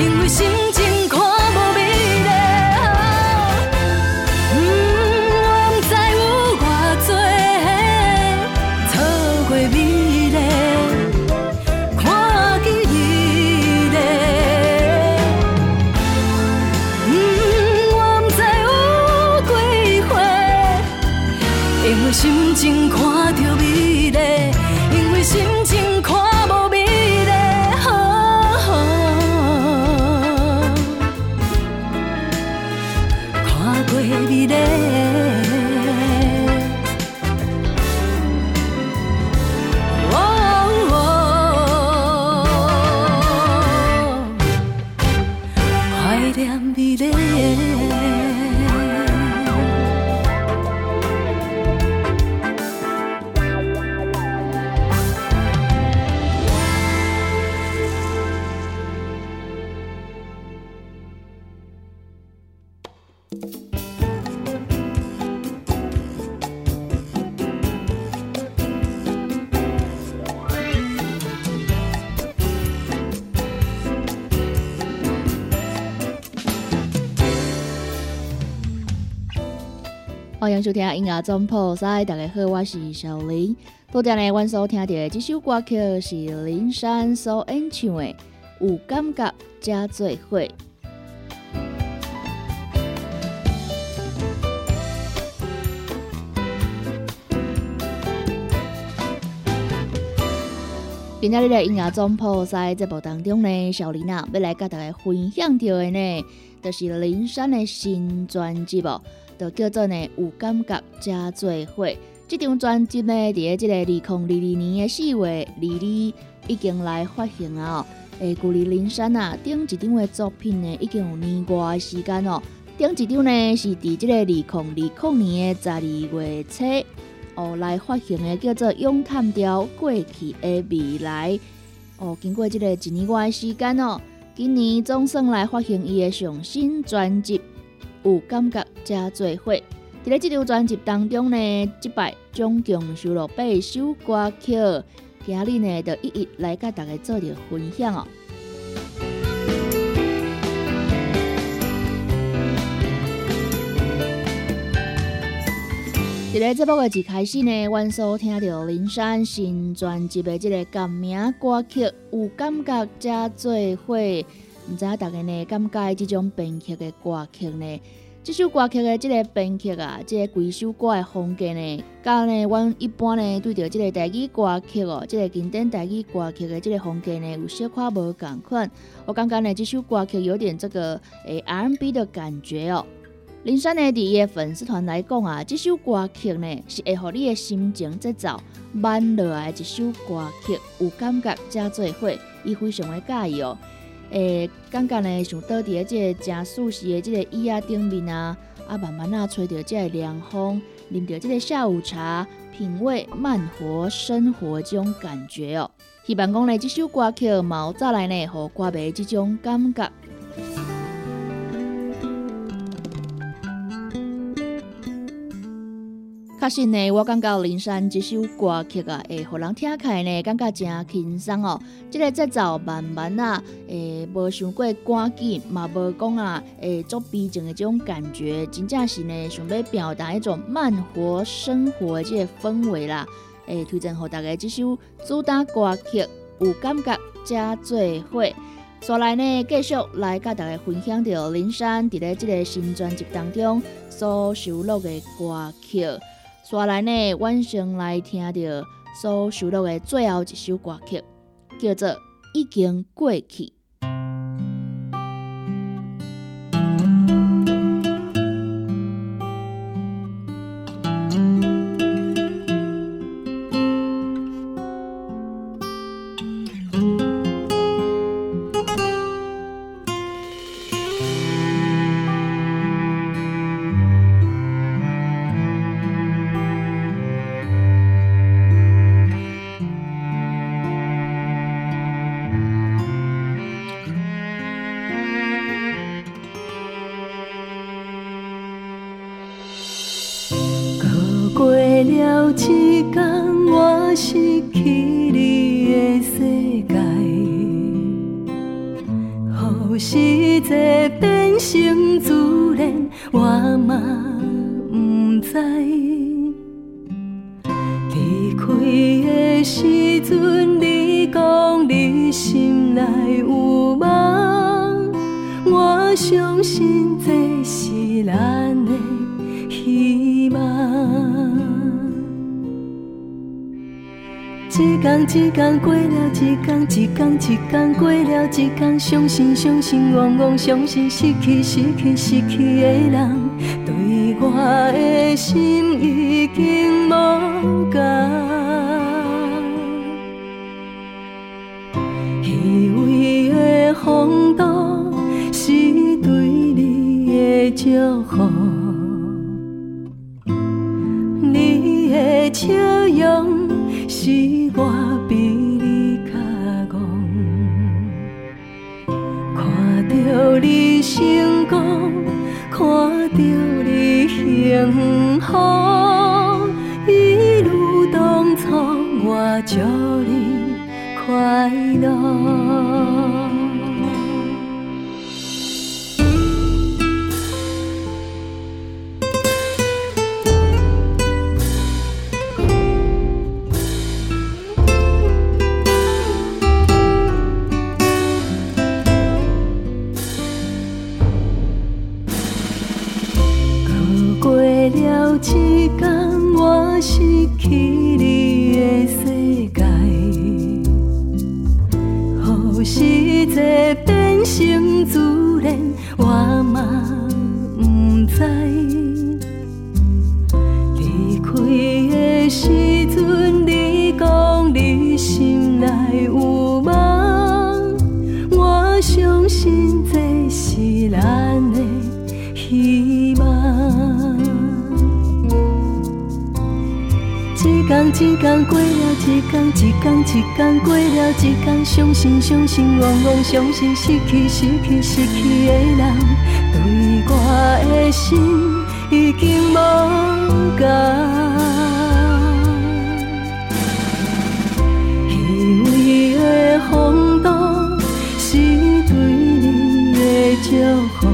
因为心欢迎收听音乐总铺塞，大家好，我是小林。多谢呢，阮所听到的这首歌曲是林珊所演唱的《有感觉加做伙》。今日的音乐总铺在节目当中呢，小林啊要来跟大家分享到的呢，就是林珊的新专辑哦。就叫做呢有感觉加做伙，这张专辑呢，伫咧即个二零二二年的四月二日已经来发行啊！诶，距离林山啊顶一张的作品呢，已经有年外时间哦。顶一张呢是伫即个二零二零年的十二月初哦来发行的，叫做《咏叹调过去的未来》哦。经过即个一年外的时间哦，今年总算来发行伊的上新专辑。有感觉加做伙，伫咧这张专辑当中呢，即摆总共收录八首歌曲，今日呢就一一来甲大家做着分享哦。伫咧节目的一开始呢，阮所听到林珊新专辑的即个歌名歌曲，有感觉加做伙。毋知影大家呢，感觉即种编曲的歌曲呢？即首歌曲的即个编曲啊，即个规首歌的风格呢，甲呢，阮一般呢对着即个台语歌曲哦，即个经典台语歌曲的即个风格呢，有小可无共款。我感觉呢，即首歌曲有点这个诶 R&B 的感觉哦。林珊呢，伫伊的粉丝团来讲啊，即首歌曲呢，是会互你的心情节奏慢落来一首歌曲，有感觉加做伙，伊非常的介意哦。诶，感觉呢，想倒伫咧即个正舒适的即个椅仔顶面啊，啊慢慢啊吹着即个凉风，啉着即个下午茶，品味慢活生活即种感觉哦。希望讲呢，即首歌曲毛再来呢，互歌迷即种感觉。确实呢，我感觉林珊这首歌曲啊，会互人听起来呢，感觉真轻松哦。这个节奏慢慢啊，诶，无想过赶紧，嘛无讲啊，诶，做逼真的这种感觉，真正是呢，想要表达一种慢活生活的这个氛围啦。诶，推荐给大家这首主打歌曲，有感觉加做伙。再来呢，继续来甲大家分享到林珊伫咧这个新专辑当中所收录的歌曲。刷来呢，晚上来听着所收录的最后一首歌曲，叫做《已经过去》。我相信这是咱的希望。一天一天过了一天，一天一天过了一天。相信相信，往往相信失去失去失去的人，对我的心已经无价。虚伪的风度。的祝福，你的笑容是我比。你成功，看到你幸福，一路当初我祝你快乐。是咱的希望。一天一天过了一天，一天一天过了一天，伤心伤心，往往伤心，失去失去失去的人，对我的心已经无感。虚伪的风度是的祝福，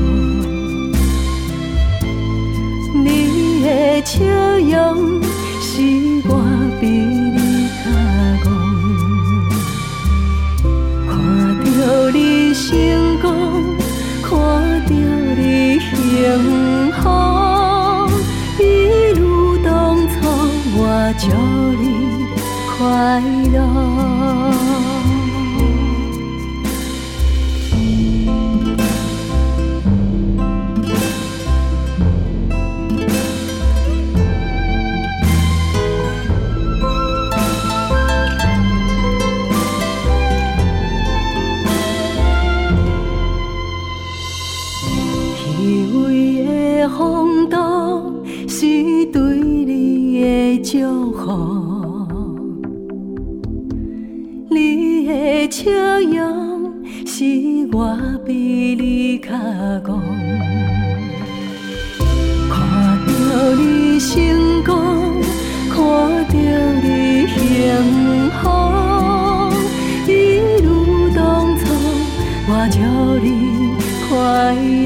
你的笑容是我。比你较戆，看着你成功，看着你幸福，一如当初，我祝你快乐。祝福，你的笑容是我比你较戆。看到你成功，看到你幸福，一如当初，我祝你快乐。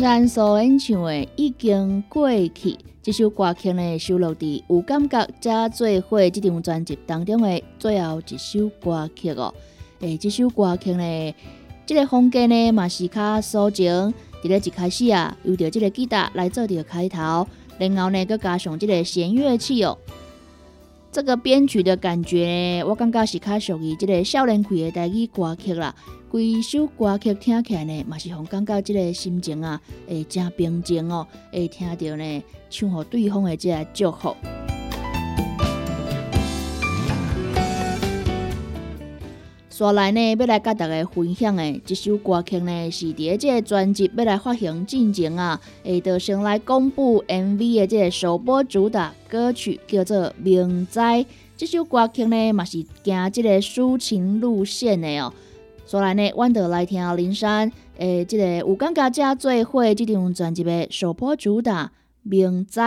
山所演唱的《已经过去》这首歌曲呢，收录在《有感觉加做伙》这张专辑当中的最后一首歌曲哦。诶，这首歌曲呢，这个风格呢，嘛是较抒情。伫咧一开始啊，有着这个吉他来做着开头，然后呢，佮加上这个弦乐器哦。这个编曲的感觉，我感觉是较属于这个少年期的台语歌曲啦。规首歌曲听起来呢，嘛是互感觉即个心情啊，会真平静哦，会听到呢，唱互对方的即个祝福。刷来呢，要来甲大家分享的这首歌曲呢，是伫即个专辑要来发行进前啊，会得先来公布 MV 的即个首播主打歌曲，叫做《明仔》。这首歌曲呢，嘛是行即个抒情路线的哦。所来呢，阮就来听林珊诶，即个有感觉家最会即张专辑的首播主打《明仔》。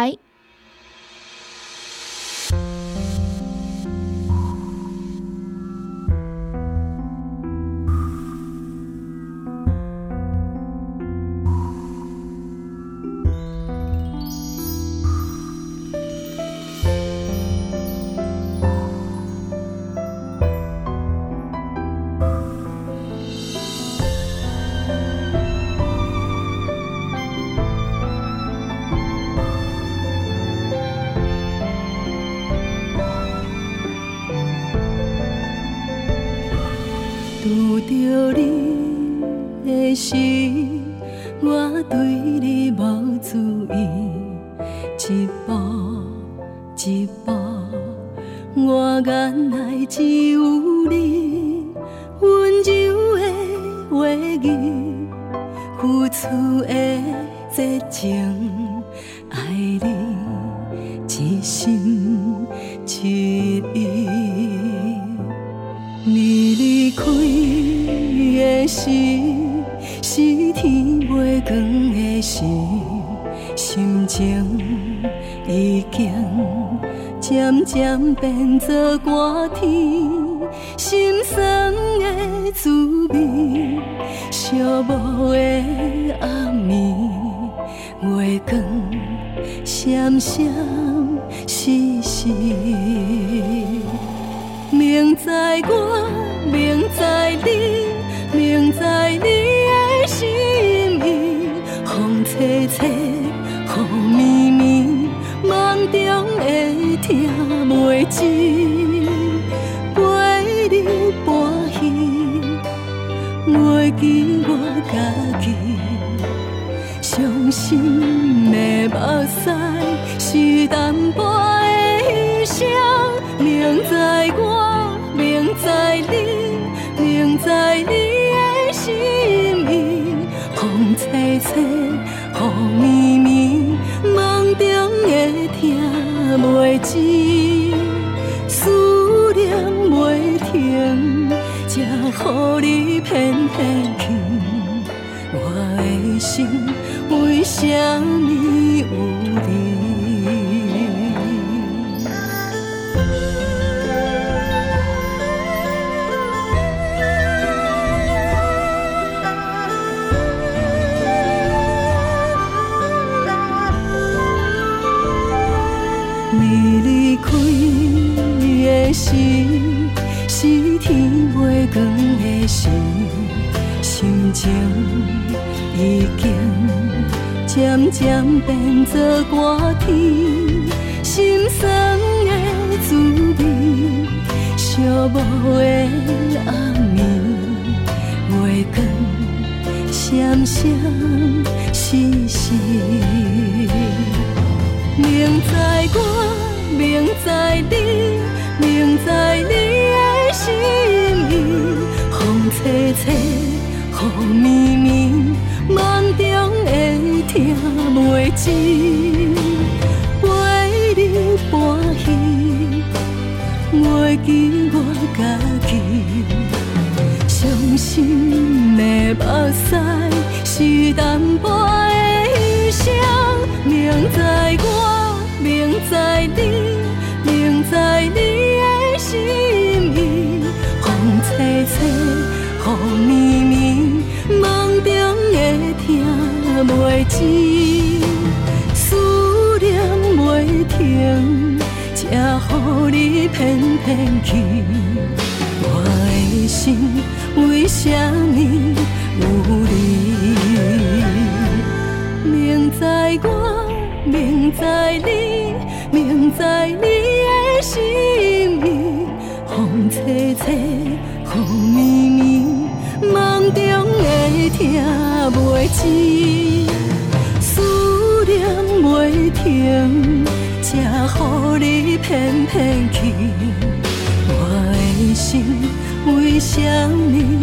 风吹吹，雨绵绵，梦中会听袂真。袂记我家己，伤心的目屎是淡薄的牺牲。明知我，明知你，明知你的心意，风吹吹，绵绵，梦中会听袂止，思念袂停，才予你偏偏去，我的心为什么时，心情已经渐渐变作寒天，心酸的滋味，寂寞的暗暝，月光闪闪细细。明知我，明知你，明知你的心意，风吹吹，雨绵绵，梦中会听袂真，陪你欢喜，袂记我家己，伤心的目屎是淡薄偏偏去，我的心为什么有你？明知我，明知你，明知你的心意，风吹吹，雨绵绵，梦中的听袂真，偏偏去，我的心为什么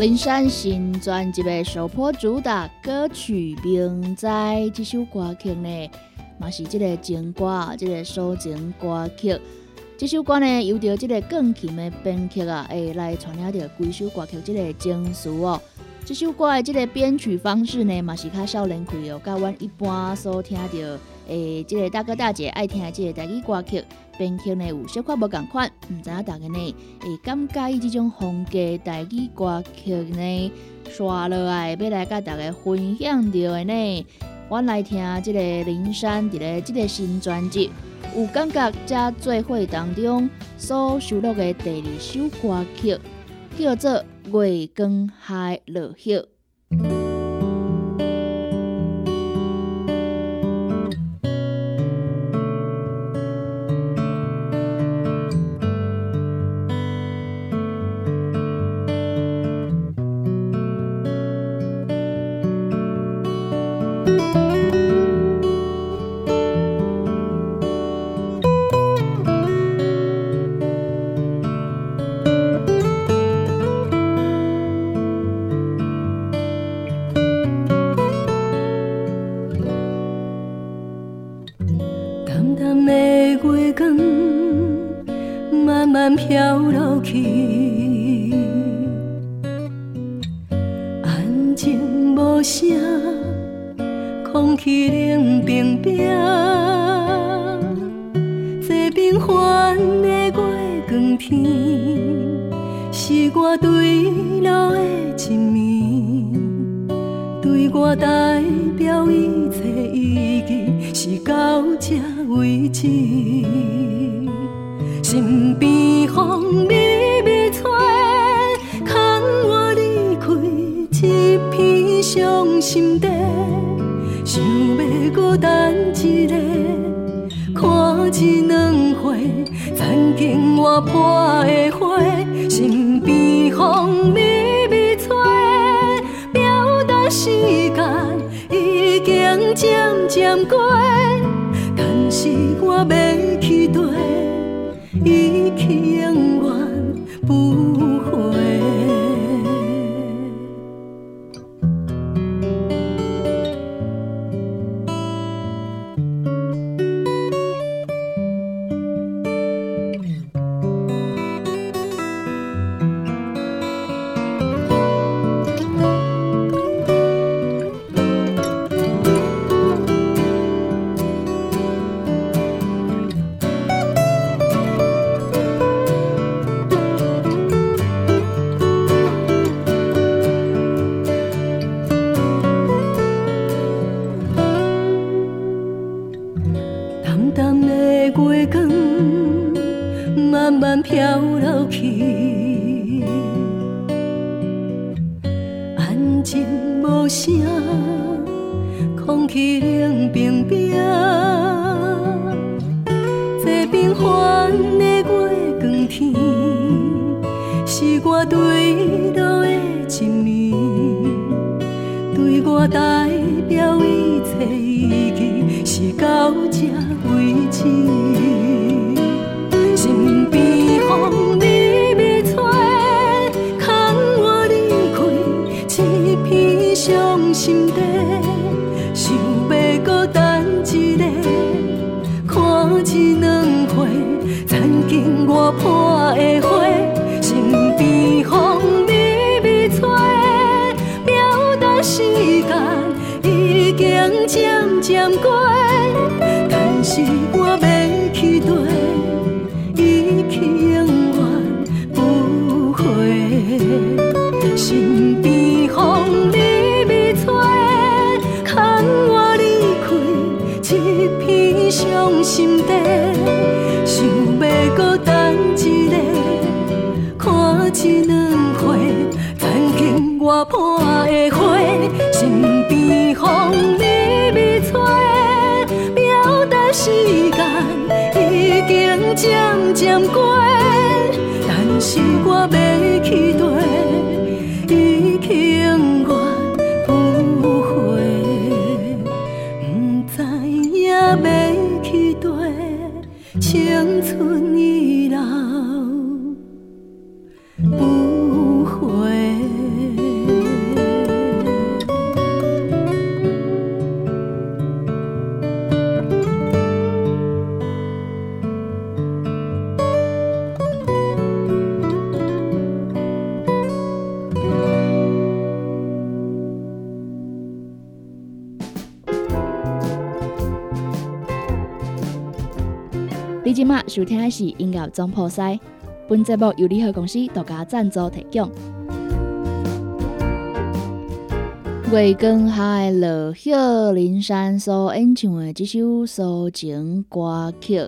林山新专辑的首播主打歌曲《明在》这首歌曲呢，嘛是这个情歌，这个抒情歌曲。这首歌呢，由着这个钢琴的编曲啊，会来传达着几首歌曲这个情绪哦。这首歌的这个编曲方式呢，嘛是较少人开哦，甲阮一般所听到诶，这个大哥大姐爱听即个台语歌曲编曲呢有小可无共款，毋知影大家呢会感介意这种风格台语歌曲呢？刷落来要来甲大家分享到的呢，我来听这个林珊伫咧这个新专辑有感觉加聚会当中所收录的第二首歌曲，叫做《月光海落叶》。情无声，空气冷冰冰。这平凡的月光天，是我对路的一面，对我代表一切意义，是到这为止。身边风微。伤心地想要搁等一个，看一两回曾经活泼的花，身边风微微吹，表达时间已经渐渐过，但是我要去追，伊去永远不。去冷冰冰，这平凡的月光天，是我坠落的一年，对我代表一切，已经是到这为止。见过你今麦收听的是音乐总破塞，本节目由联合公司独家赞助提供。月光下的落叶，林山所演唱的这首抒情歌曲，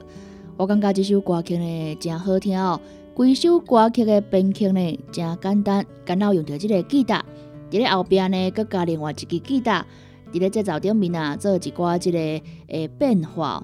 我感觉这首歌曲呢真好听哦。规首歌曲的编曲呢真简单，刚好用到这个吉他，伫咧后边呢佮加另外一支吉他，伫咧节奏顶面啊做一寡这个诶变化。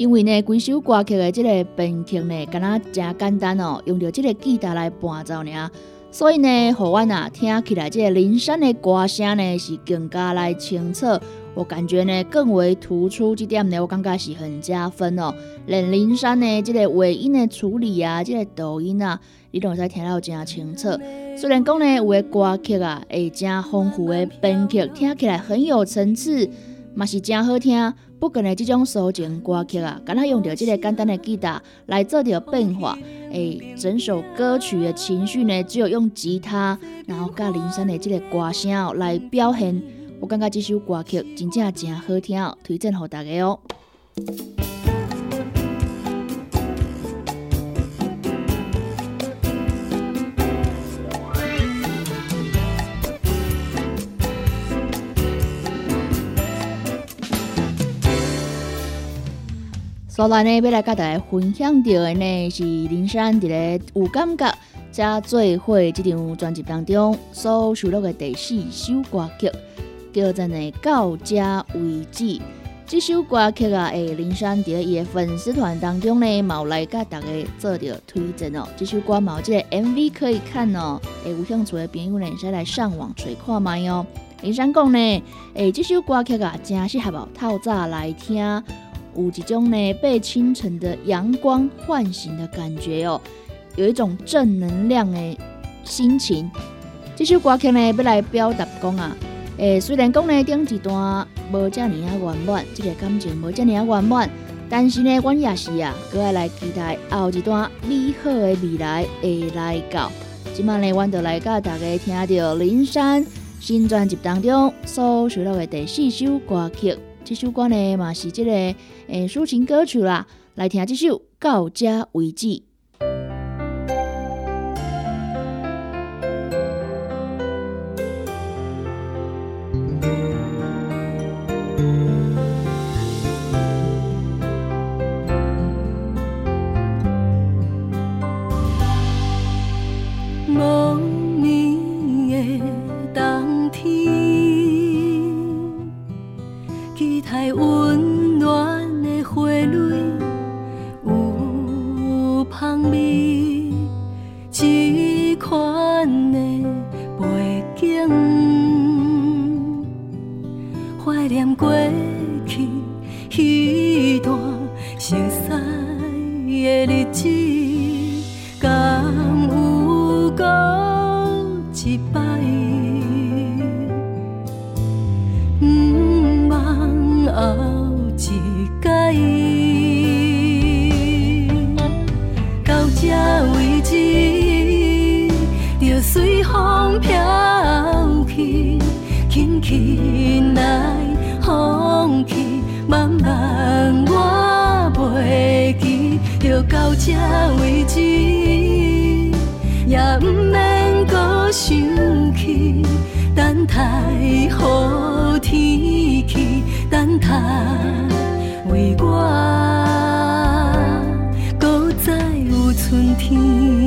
因为呢，规首歌曲的这个编曲呢，敢若真简单哦，用到这个吉他来伴奏呢，所以呢，互阮啊听起来这个林山的歌声呢是更加来清澈，我感觉呢更为突出，这点呢我感觉是很加分哦。连林山的这个尾音的处理啊，这个抖音啊，你都会听到真清澈。虽然讲呢有的歌曲啊，会真丰富的编曲，听起来很有层次，嘛是真好听。不过呢，这种抒情歌曲啊，敢若用着这个简单的吉他来做着变化，诶，整首歌曲的情绪呢，只有用吉他，然后加铃声的这个歌声来表现。我感觉这首歌曲真正真好听，推荐给大家哦。所来呢，要来跟大家分享到的呢，是林珊伫咧有感觉加最会这张专辑当中所收录的第四首歌曲，叫做呢到家为止。这首歌曲啊，诶，林珊伫咧伊的粉丝团当中呢，冇来跟大家做着推荐哦。这首歌冇这个 MV 可以看哦，诶，有兴趣的朋友呢，使来上网找看卖哦。林珊讲呢，诶，这首歌曲啊，真适合透早来听。有一种呢被清晨的阳光唤醒的感觉哦，有一种正能量的心情。这首歌曲呢要来表达讲啊，诶，虽然讲呢顶一段无遮尔啊圆满，这个感情无遮尔啊圆满，但是呢，阮也是啊，搁爱来期待后一段美好的未来会来到。今晚呢，阮就来甲大家听到林珊新专辑当中所收录的第四首歌曲。这首歌呢嘛是这个诶抒情歌曲啦，来听这首到家为止。拜。五万牛子鸡，到这为止，就随风飘去，轻轻来，风去，慢慢我袂记，就到这为止，也不。想起，等待好天气，等待为我，搁再有春天。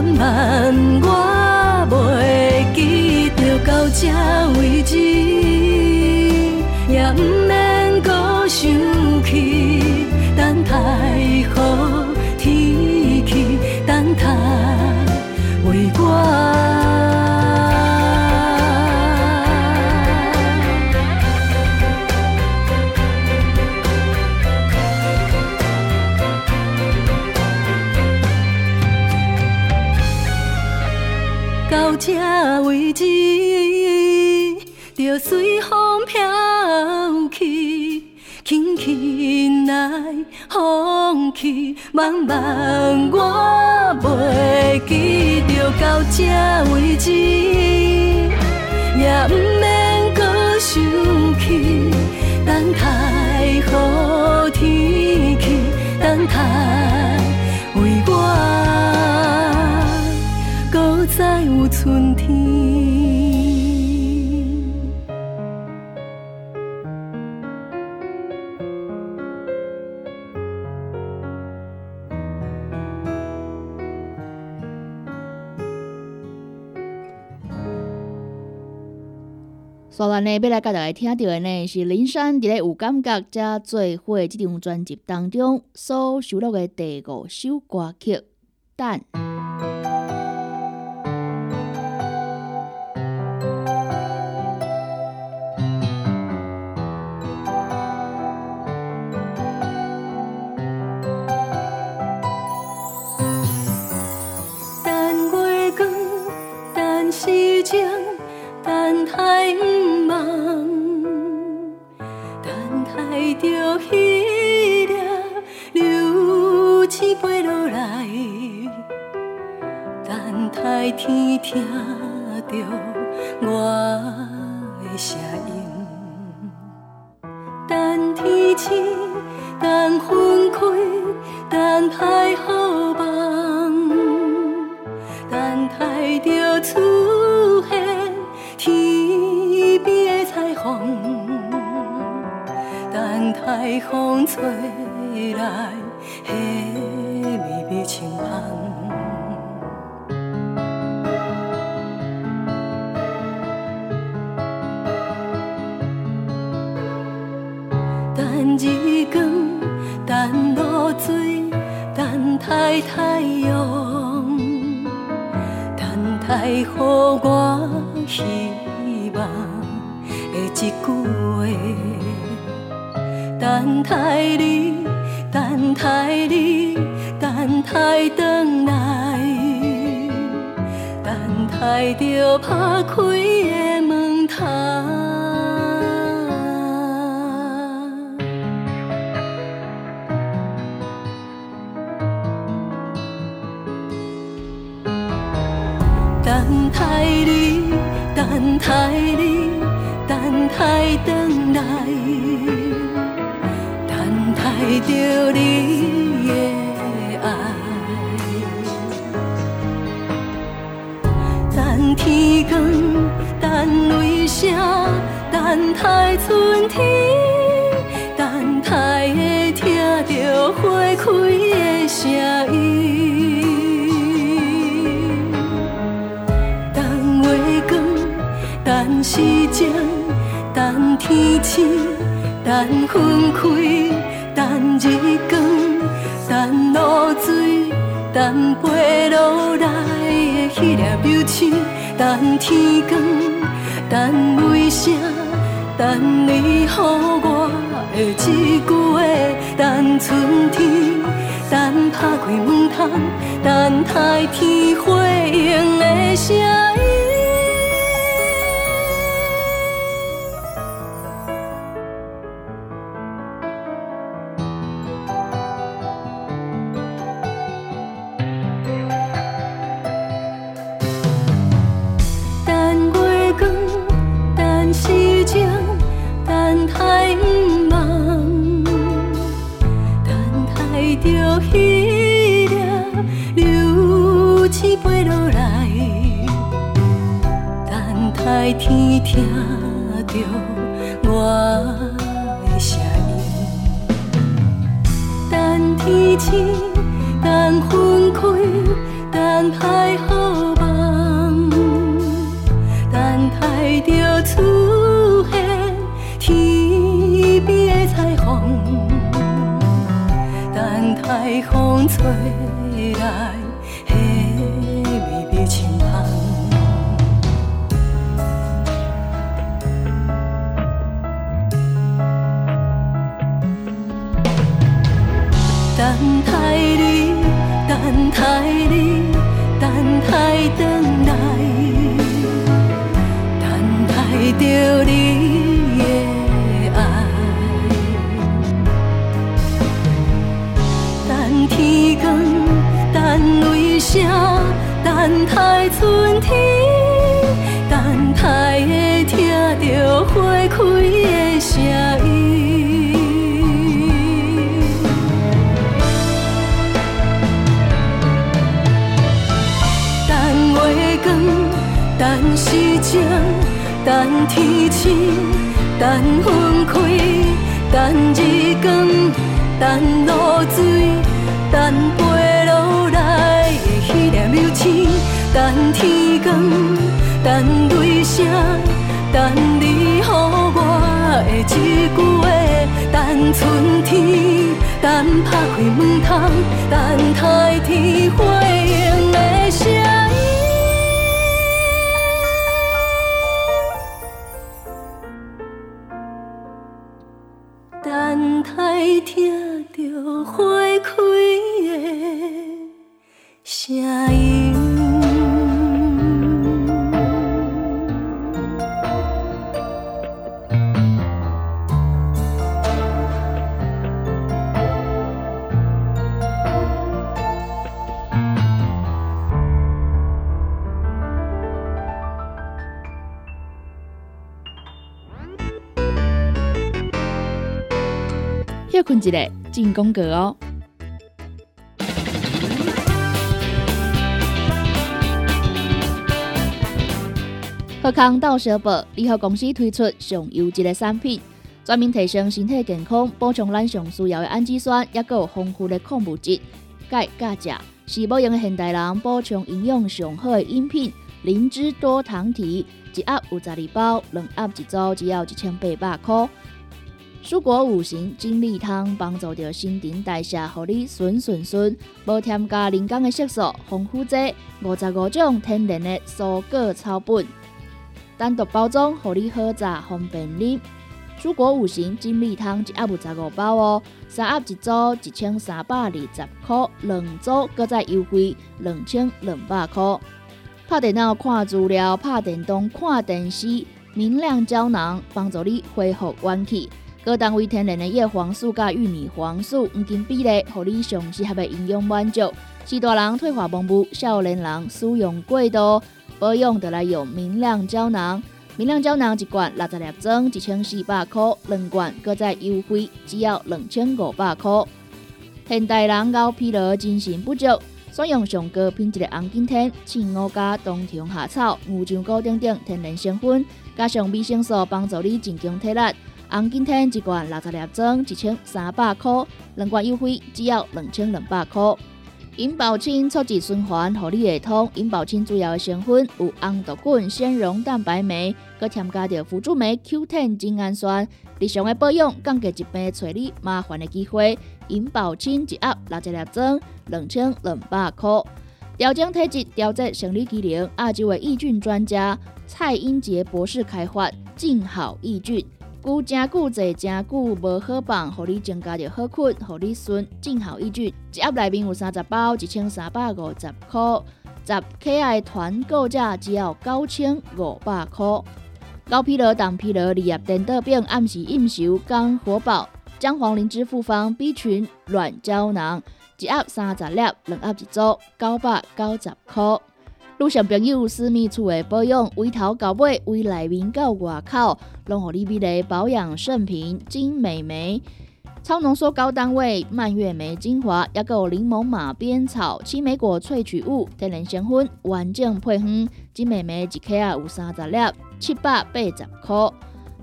慢慢我袂记得到这去，慢慢我袂记着到这为止，也毋免搁想起，等待好天气，等待为我。搁再有春天。所以呢，要来甲大家听到的呢，是林珊伫咧有感觉加做伙这张专辑当中所收录的第五首歌曲《等》。天等待春天，等待会听着花开的声音。等月光，等时钟，等天晴，等云开，等日光，等露水，等飞落来的迄粒流星，等天光，等雷声，等你予我的一句话，等春天，等打开门窗，等待天花映的声音。等待等来，等待着你的爱。等天光，等雷声，等待春天，等待会听到花开的声等时钟，等天星，等云开，等日光，等露水，等飞落来的彼粒流星，等天光，等雷声，等你予我的一句话，等春天，等拍开门窗，等待天回应的声。一下，进广告哦。贺康到小宝联合公司推出上优质的产品，专门提升身体健康，补充咱上需要的氨基酸，也有丰富的矿物质、钙、钾、钾，是保养现代人补充营养上好的饮品。灵芝多糖体一盒有十二包，两盒一组只要一千八百块。蔬果五行精力汤帮助着新陈代谢，互你顺顺顺，无添加人工的色素，丰富剂五十五种天然的蔬果草本，单独包装，互你好榨方便啉。蔬果五行精力汤一盒有十五包哦，三盒一组一千三百二十块，两组搁再优惠两千两百块。拍电脑看资料，拍电动看电视，明亮胶囊帮助你恢复元气。高单位天然的叶黄素加玉米黄素黄金比例，互你上适合的营养满足。是大人退化盲目，少年人使用过度，保养得来用明亮胶囊。明亮胶囊一罐六十粒装，一千四百块；两罐搁再优惠，只要两千五百块。现代人熬疲劳、精神不足，选用上高品质的红景天、青乌加冬虫夏草、牛樟菇等等天然成分，加上维生素，帮助你增强体力。红景天一罐六十粒装，一千三百块；两罐优惠，只要两千两百块。银保清促进循环，合你会通。银保清主要的成分有红豆根、纤溶蛋白酶，搁添加着辅助酶 Q10 精氨酸。日常的保养，降低疾病找你麻烦的机会。银保清一盒六十粒装，两千两百块。调整体质，调节生理机能，亚洲的益菌专家蔡英杰博士开发，静好益菌。久真久坐真久无好放，互你增加着好困，互你顺正好益菌。一盒内面有三十包，一千三百五十块。十 K I 团购价只要九千五百块。高疲劳、胆疲劳、利压电豆病，暗时应酬肝火爆。姜黄灵芝复方 B 群软胶囊，一盒三十粒，两盒一组，九百九十块。路上朋友私密处的保养，从头到尾，从内面到外口，拢互你美丽保养圣品金美眉。超浓缩高单位蔓越莓精华，也有柠檬马鞭草青梅果萃取物天然成分，完整配方。金美眉一克啊有三十粒，七百八十块。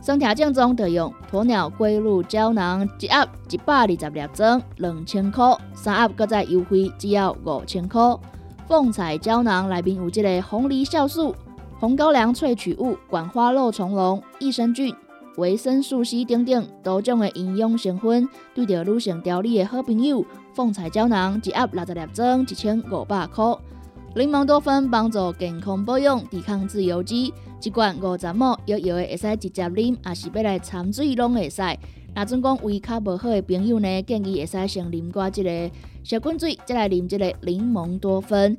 身体正宗就用鸵鸟龟鹿胶囊，一盒一百二十粒装，两千块。三盒搁再优惠，只要五千块。凤彩胶囊内面有这个红梨酵素、红高粱萃取物、管花肉苁蓉、益生菌、维生素 C 等等多种的营养成分，对着女性调理的好朋友，凤彩胶囊一盒六十粒装，一千五百块。柠檬多酚帮助健康保养，抵抗自由基，一罐五十毫摇摇的会使直接啉，也是要来掺水拢会使。那总讲胃口无好的朋友呢，建议会使先啉过即个小滚水，再来啉一个柠檬多酚。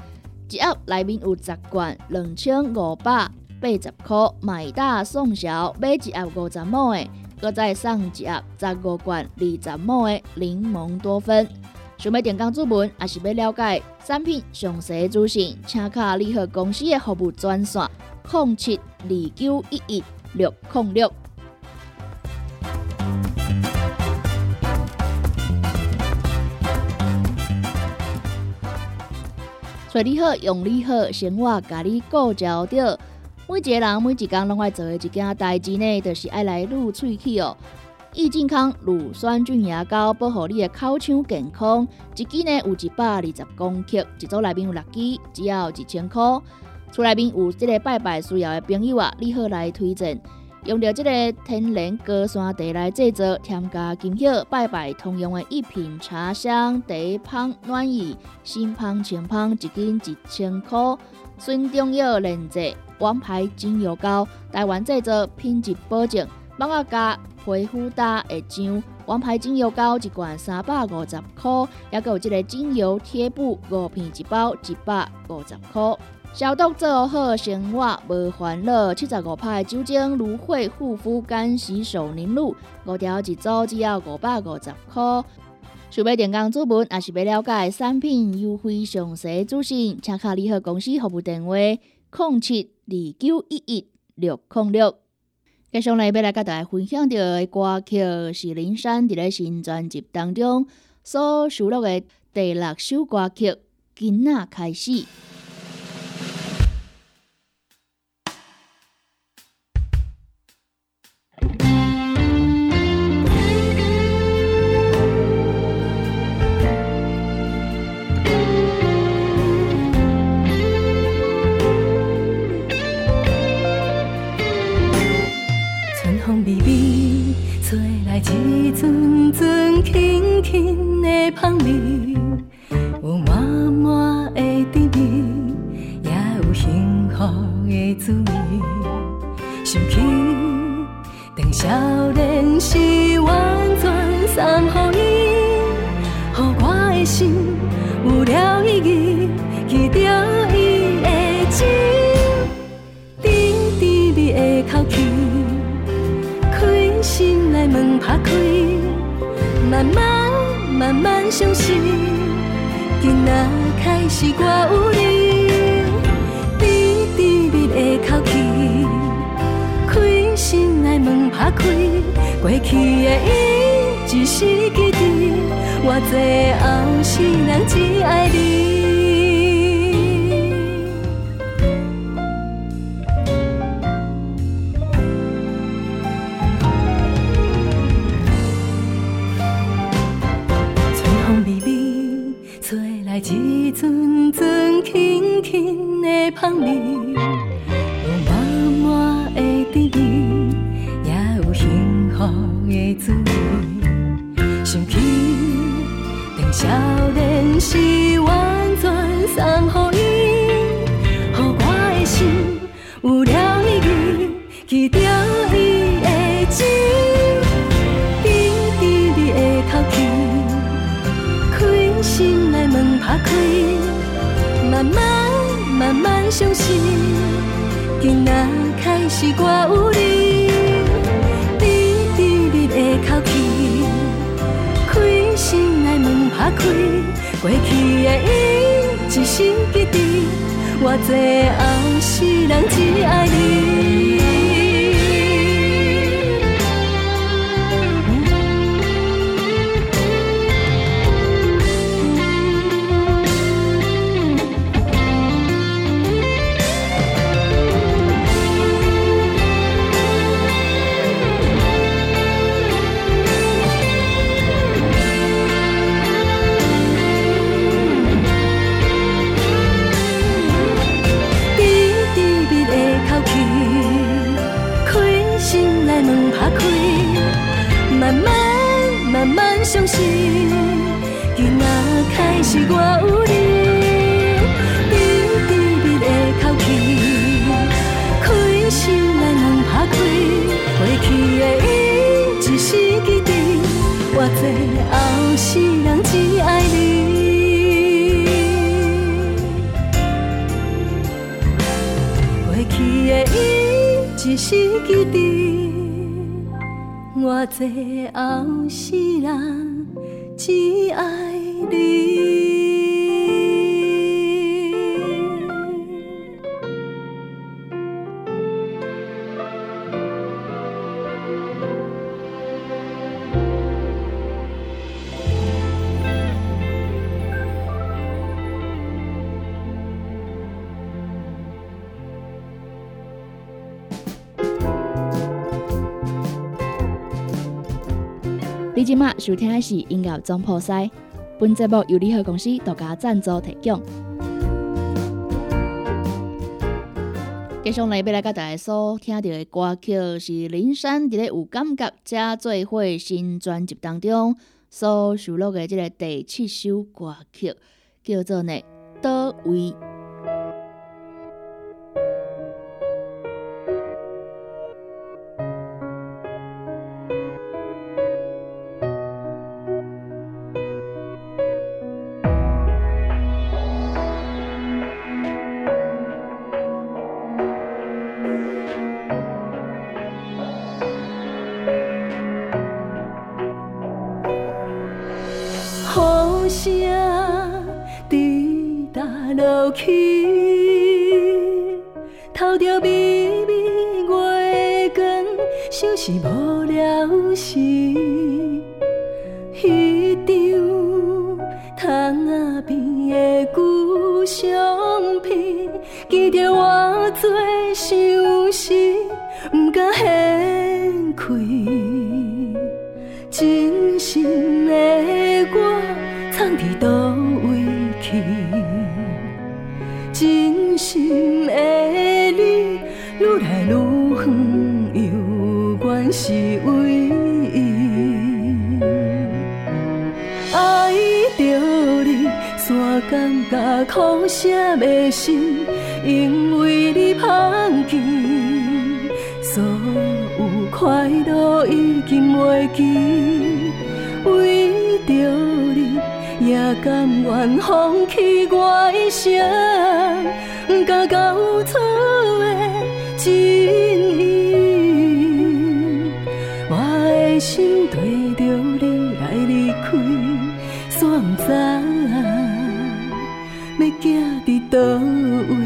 一盒内面有十罐，两千五百八十块，买大送小，买一盒五十毛的，搁再送一盒十五罐二十毛的柠檬多酚。想要点讲注文，还是要了解产品详细资讯，请卡联合公司的服务专线：零七二九一一六零六。找你好，用你好，生活甲你顾焦着。每一个人每一工拢爱做的一件代志呢，就是爱来撸喙齿哦。益健康乳酸菌牙膏保护你的口腔健康，一支呢有一百二十公克，一组内面有六支，只要一千块。厝内面有这个拜拜需要的朋友啊，你好来推荐。用着这个天然高山茶来制作，添加金叶拜拜通用的一品茶香茶香暖意，新香清香，一斤一千块。纯中药炼制，王牌精油膏，台湾制作，品质保证。帮我加皮肤搭会痒，王牌精油膏一罐三百五十块，也有这个精油贴布五片一包一百五十块。消毒做好，生活无烦恼。七十五派酒精芦荟护肤干洗手凝露，五条一组只要五百五十块。想要电工主文，也是要了解产品优惠详细资讯，请卡联合公司服务电话：零七二九一一六零六。接下来要来甲大家分享到的歌曲是林珊伫咧新专辑当中所收录的第六首歌曲《今仔开始》。一阵阵轻轻的香味，有满满的甜蜜，也有幸福的滋味。想起当少年时，完全送给伊，予我的心有了。慢慢相信，今仔开始我有你，甜甜蜜的口气，开心来门拍开，过去的已一时记住，我最爱的人只爱你。一阵阵轻轻的香味，有满满的甜蜜，也有幸福的滋味。想起当少年。相信，今仔开始我有你，你低低的口气，开心的门拍开，过去的伊一生记得，我最后世人只爱你。还是我有你，甜甜蜜的口气，开心来两拍开，过去的伊一世记得，我做后世人只爱你。过去的伊一世记得，我做后世人只爱你。今马收听的是音乐《总破赛》，本节目由联合公司独家赞助提供。接下来要来甲大家所听到的歌曲是林珊在咧有感觉加最会新专辑当中所收录的即个第七首歌曲，叫做呢《多维》。咱要行伫倒位？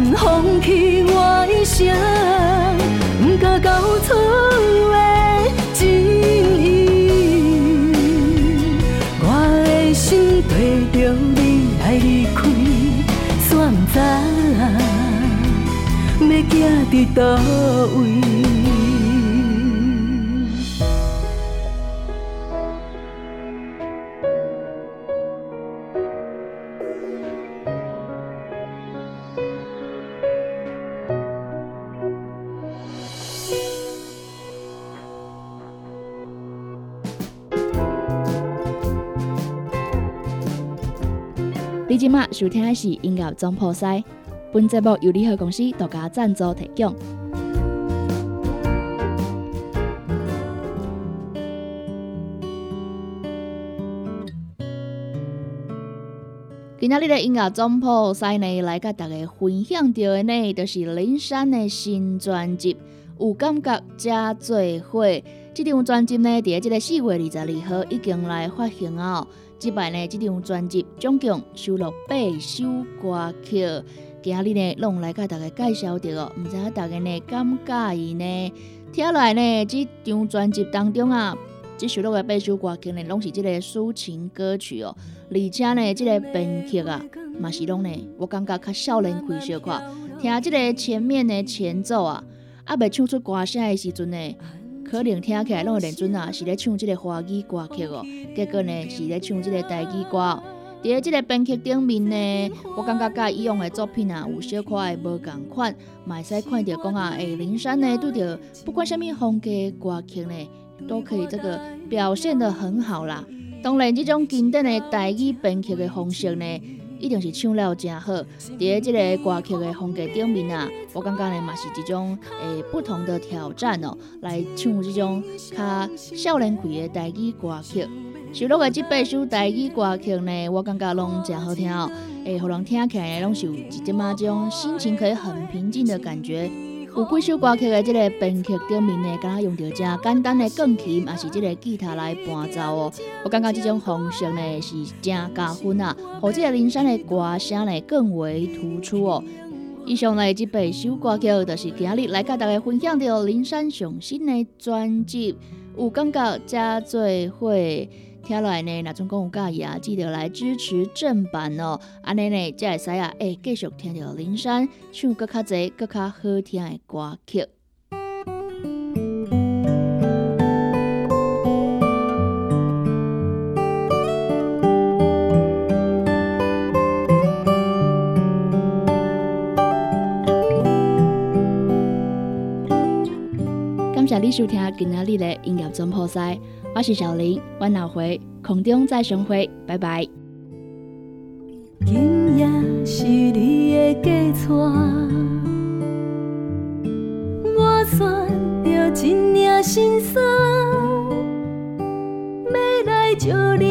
愿放弃我一生，不敢交出的真意。我的心跟着你来离开，煞不知要行伫倒位。收听的是音乐总破塞，本节目由联合公司独家赞助提供。今仔日的音乐总破塞呢，来甲大家分享到的呢，就是林山的新专辑《有感觉加做伙》。这张专辑呢，伫即个四月二十二号已经来发行哦。即摆呢，即张专辑总共收录八首歌曲，今日呢，拢来甲大家介绍着哦。毋知影大家呢，感介意呢？听来呢，即张专辑当中啊，即收录的八首歌曲呢，拢是即个抒情歌曲哦。而且呢，即个编曲啊，嘛是拢呢，我感觉较少年开小可。听即个前面的前奏啊，啊，未唱出歌声的时阵呢。可能听起来拢会认准啊，是咧唱即个华语歌曲哦。结果呢，是咧唱即个台语歌。伫即个编曲顶面呢，我感觉甲以往的作品啊有小可的无共款，嘛会使看到讲啊，诶，林山呢拄着不管啥物风格歌曲呢，都可以这个表现得很好啦。当然，这种经典的台语编曲的方式呢。一定是唱了真好，伫即个歌曲的风格顶面啊，我感觉呢嘛是一种诶不同的挑战哦，来唱这种较少年气的台语歌曲。收录的这八首台语歌曲呢，我感觉拢真好听哦，诶，互人听起来拢是一点嘛种心情可以很平静的感觉。有几首歌曲的这个编曲顶面呢，敢若用着真简单的钢琴，也是这个吉他来伴奏哦。我感觉这种方式呢是正加分啊，让这个林山的歌声呢更为突出哦。以上呢这八首歌曲，就是今日来甲大家分享到林山上新的专辑，有感觉加做伙。听来呢，那总讲有介意啊，记得来支持正版哦。安尼呢，才会使啊，会继续听到林山唱更较侪、更较好听的歌曲。感谢你收听今仔日的音乐总破塞。我是小林，我脑回空中再相会，拜拜。今夜是你的嫁娶，我选着一领新衫，要来祝你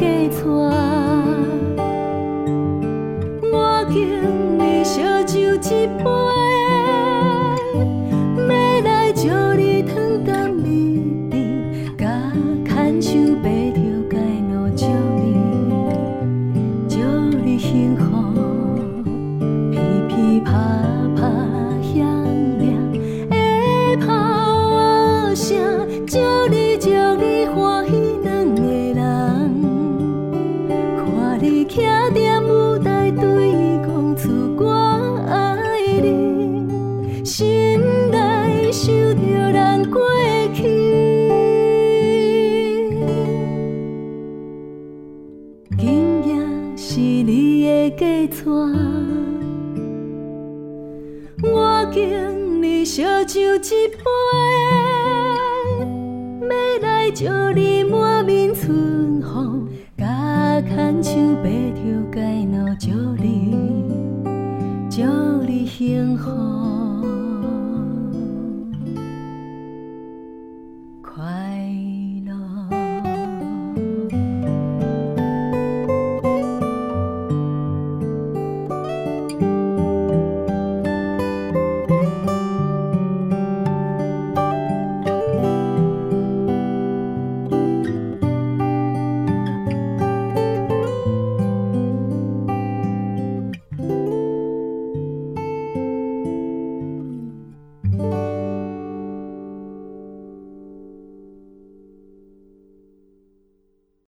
嫁娶，我敬你烧酒一杯。